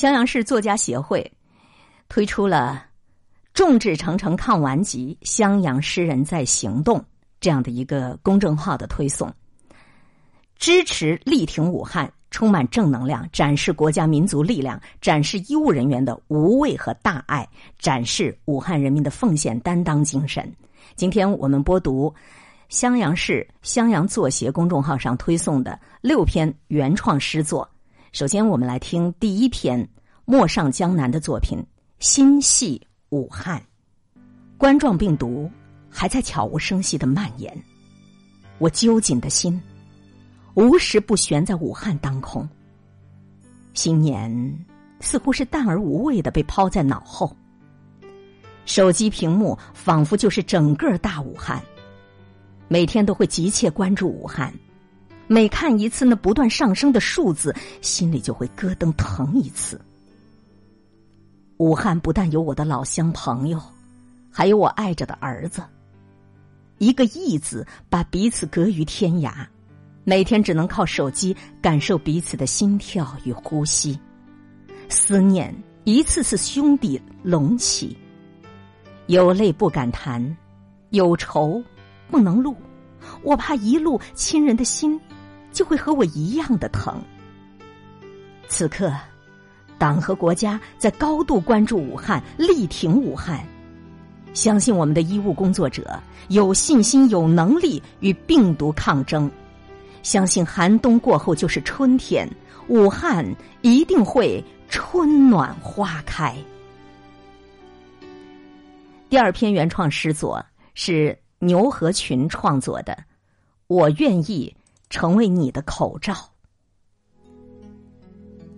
襄阳市作家协会推出了“众志成城抗顽疾，襄阳诗人在行动”这样的一个公众号的推送，支持力挺武汉，充满正能量，展示国家民族力量，展示医务人员的无畏和大爱，展示武汉人民的奉献担当精神。今天我们播读襄阳市襄阳作协公众号上推送的六篇原创诗作。首先，我们来听第一篇陌上江南的作品《心系武汉》。冠状病毒还在悄无声息的蔓延，我揪紧的心无时不悬在武汉当空。新年似乎是淡而无味的被抛在脑后，手机屏幕仿佛就是整个大武汉，每天都会急切关注武汉。每看一次那不断上升的数字，心里就会咯噔疼一次。武汉不但有我的老乡朋友，还有我爱着的儿子。一个“义”字把彼此隔于天涯，每天只能靠手机感受彼此的心跳与呼吸，思念一次次兄弟隆起。有泪不敢弹，有愁不能露，我怕一路亲人的心。就会和我一样的疼。此刻，党和国家在高度关注武汉，力挺武汉，相信我们的医务工作者有信心、有能力与病毒抗争，相信寒冬过后就是春天，武汉一定会春暖花开。第二篇原创诗作是牛和群创作的，《我愿意》。成为你的口罩。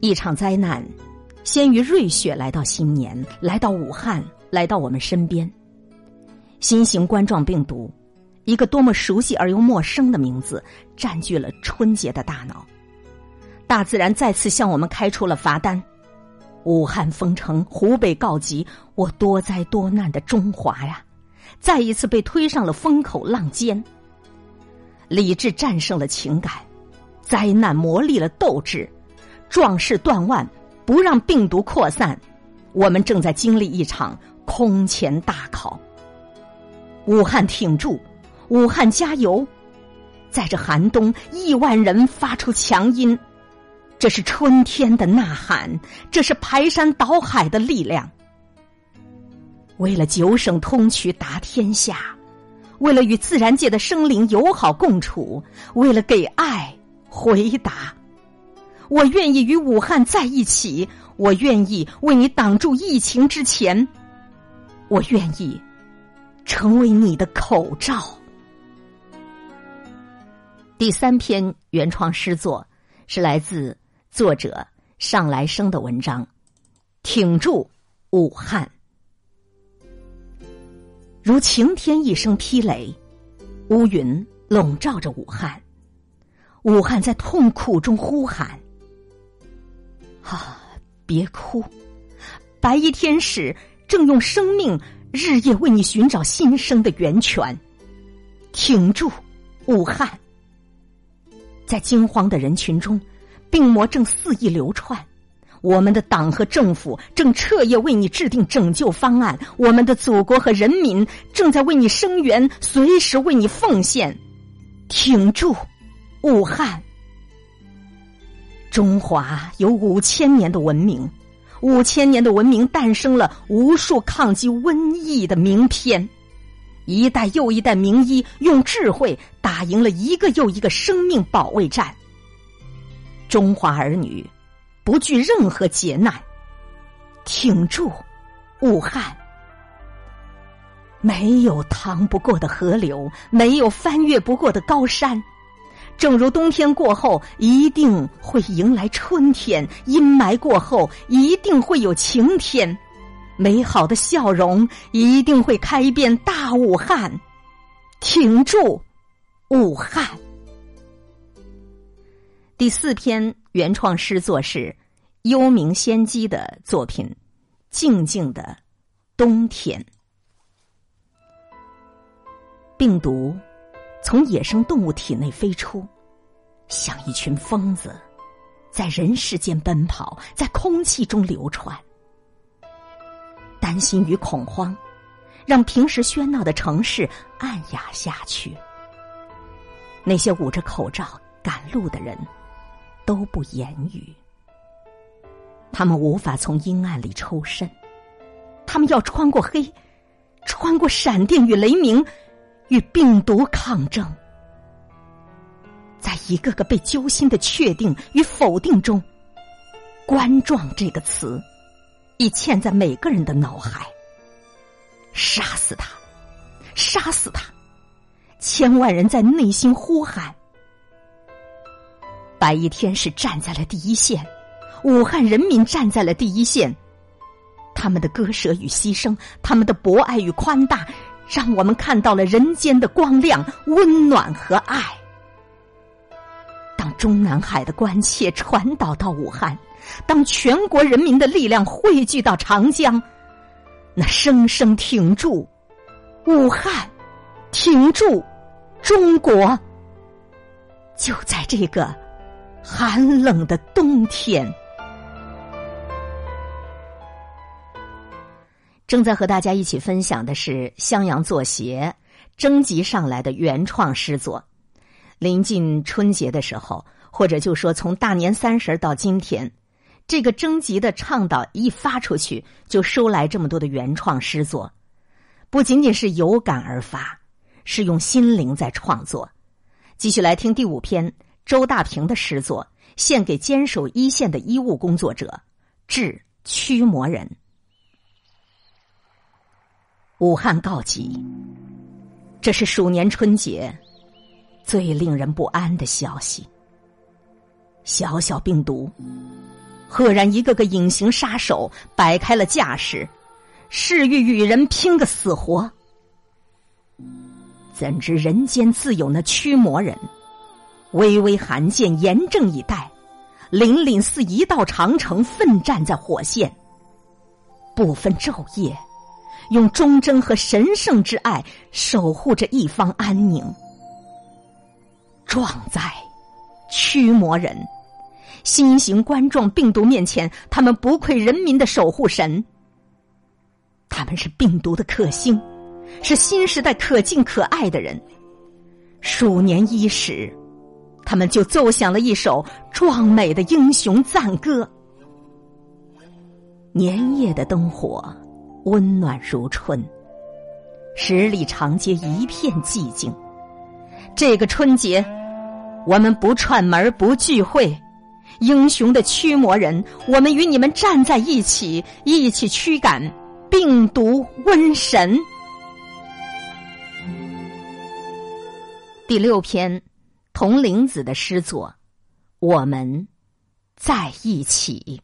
一场灾难，先于瑞雪来到新年，来到武汉，来到我们身边。新型冠状病毒，一个多么熟悉而又陌生的名字，占据了春节的大脑。大自然再次向我们开出了罚单：武汉封城，湖北告急，我多灾多难的中华呀，再一次被推上了风口浪尖。理智战胜了情感，灾难磨砺了斗志，壮士断腕，不让病毒扩散。我们正在经历一场空前大考。武汉挺住，武汉加油！在这寒冬，亿万人发出强音，这是春天的呐喊，这是排山倒海的力量。为了九省通衢达天下。为了与自然界的生灵友好共处，为了给爱回答，我愿意与武汉在一起。我愿意为你挡住疫情之前，我愿意成为你的口罩。第三篇原创诗作是来自作者上来生的文章，《挺住武汉》。如晴天一声霹雷，乌云笼罩着武汉。武汉在痛苦中呼喊：“啊，别哭！白衣天使正用生命日夜为你寻找新生的源泉。挺住，武汉！在惊慌的人群中，病魔正肆意流窜。”我们的党和政府正彻夜为你制定拯救方案，我们的祖国和人民正在为你声援，随时为你奉献。挺住，武汉！中华有五千年的文明，五千年的文明诞生了无数抗击瘟疫的名篇，一代又一代名医用智慧打赢了一个又一个生命保卫战。中华儿女。不惧任何劫难，挺住，武汉！没有趟不过的河流，没有翻越不过的高山。正如冬天过后一定会迎来春天，阴霾过后一定会有晴天，美好的笑容一定会开遍大武汉。挺住，武汉！第四篇原创诗作是幽冥仙姬的作品《静静的冬天》。病毒从野生动物体内飞出，像一群疯子，在人世间奔跑，在空气中流传。担心与恐慌，让平时喧闹的城市暗哑下去。那些捂着口罩赶路的人，都不言语。他们无法从阴暗里抽身，他们要穿过黑，穿过闪电与雷鸣，与病毒抗争。在一个个被揪心的确定与否定中，“冠状”这个词已嵌在每个人的脑海。杀死他！杀死他！千万人在内心呼喊。白衣天使站在了第一线。武汉人民站在了第一线，他们的割舍与牺牲，他们的博爱与宽大，让我们看到了人间的光亮、温暖和爱。当中南海的关切传导到武汉，当全国人民的力量汇聚到长江，那声声挺住武汉，挺住中国，就在这个寒冷的冬天。正在和大家一起分享的是襄阳作协征集上来的原创诗作。临近春节的时候，或者就说从大年三十到今天，这个征集的倡导一发出去，就收来这么多的原创诗作。不仅仅是有感而发，是用心灵在创作。继续来听第五篇周大平的诗作，献给坚守一线的医务工作者，致驱魔人。武汉告急，这是鼠年春节最令人不安的消息。小小病毒，赫然一个个隐形杀手摆开了架势，誓欲与人拼个死活。怎知人间自有那驱魔人，巍巍寒剑，严阵以待，凛凛似一道长城，奋战在火线，不分昼夜。用忠贞和神圣之爱守护着一方安宁。壮哉，驱魔人！新型冠状病毒面前，他们不愧人民的守护神。他们是病毒的克星，是新时代可敬可爱的人。鼠年伊始，他们就奏响了一首壮美的英雄赞歌。年夜的灯火。温暖如春，十里长街一片寂静。这个春节，我们不串门不聚会，英雄的驱魔人，我们与你们站在一起，一起驱赶病毒瘟神。第六篇，童玲子的诗作，我们在一起。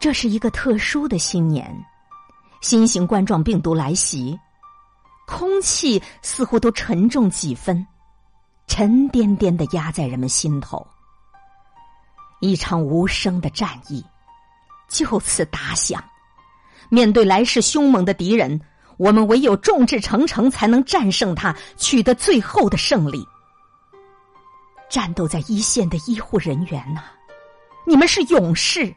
这是一个特殊的新年，新型冠状病毒来袭，空气似乎都沉重几分，沉甸甸的压在人们心头。一场无声的战役就此打响。面对来势凶猛的敌人，我们唯有众志成城，才能战胜他，取得最后的胜利。战斗在一线的医护人员呐，你们是勇士。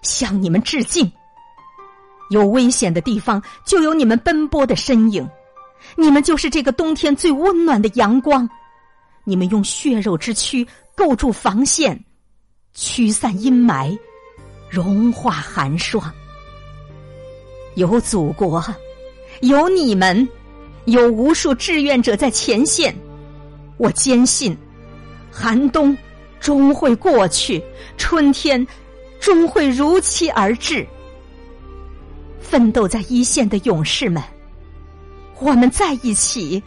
向你们致敬。有危险的地方，就有你们奔波的身影。你们就是这个冬天最温暖的阳光。你们用血肉之躯构筑防线，驱散阴霾，融化寒霜。有祖国，有你们，有无数志愿者在前线。我坚信，寒冬终会过去，春天。终会如期而至。奋斗在一线的勇士们，我们在一起，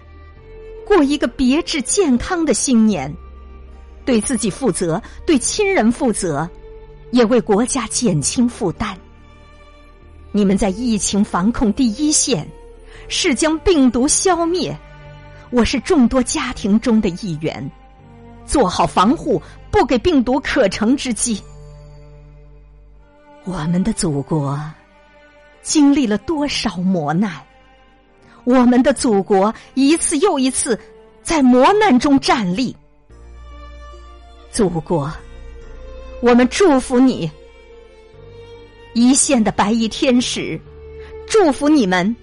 过一个别致健康的新年，对自己负责，对亲人负责，也为国家减轻负担。你们在疫情防控第一线，是将病毒消灭。我是众多家庭中的一员，做好防护，不给病毒可乘之机。我们的祖国经历了多少磨难？我们的祖国一次又一次在磨难中站立。祖国，我们祝福你，一线的白衣天使，祝福你们。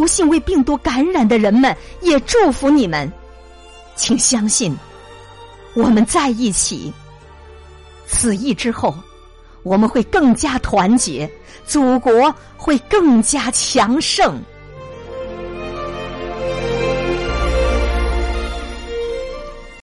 不幸为病毒感染的人们，也祝福你们。请相信，我们在一起。此役之后，我们会更加团结，祖国会更加强盛。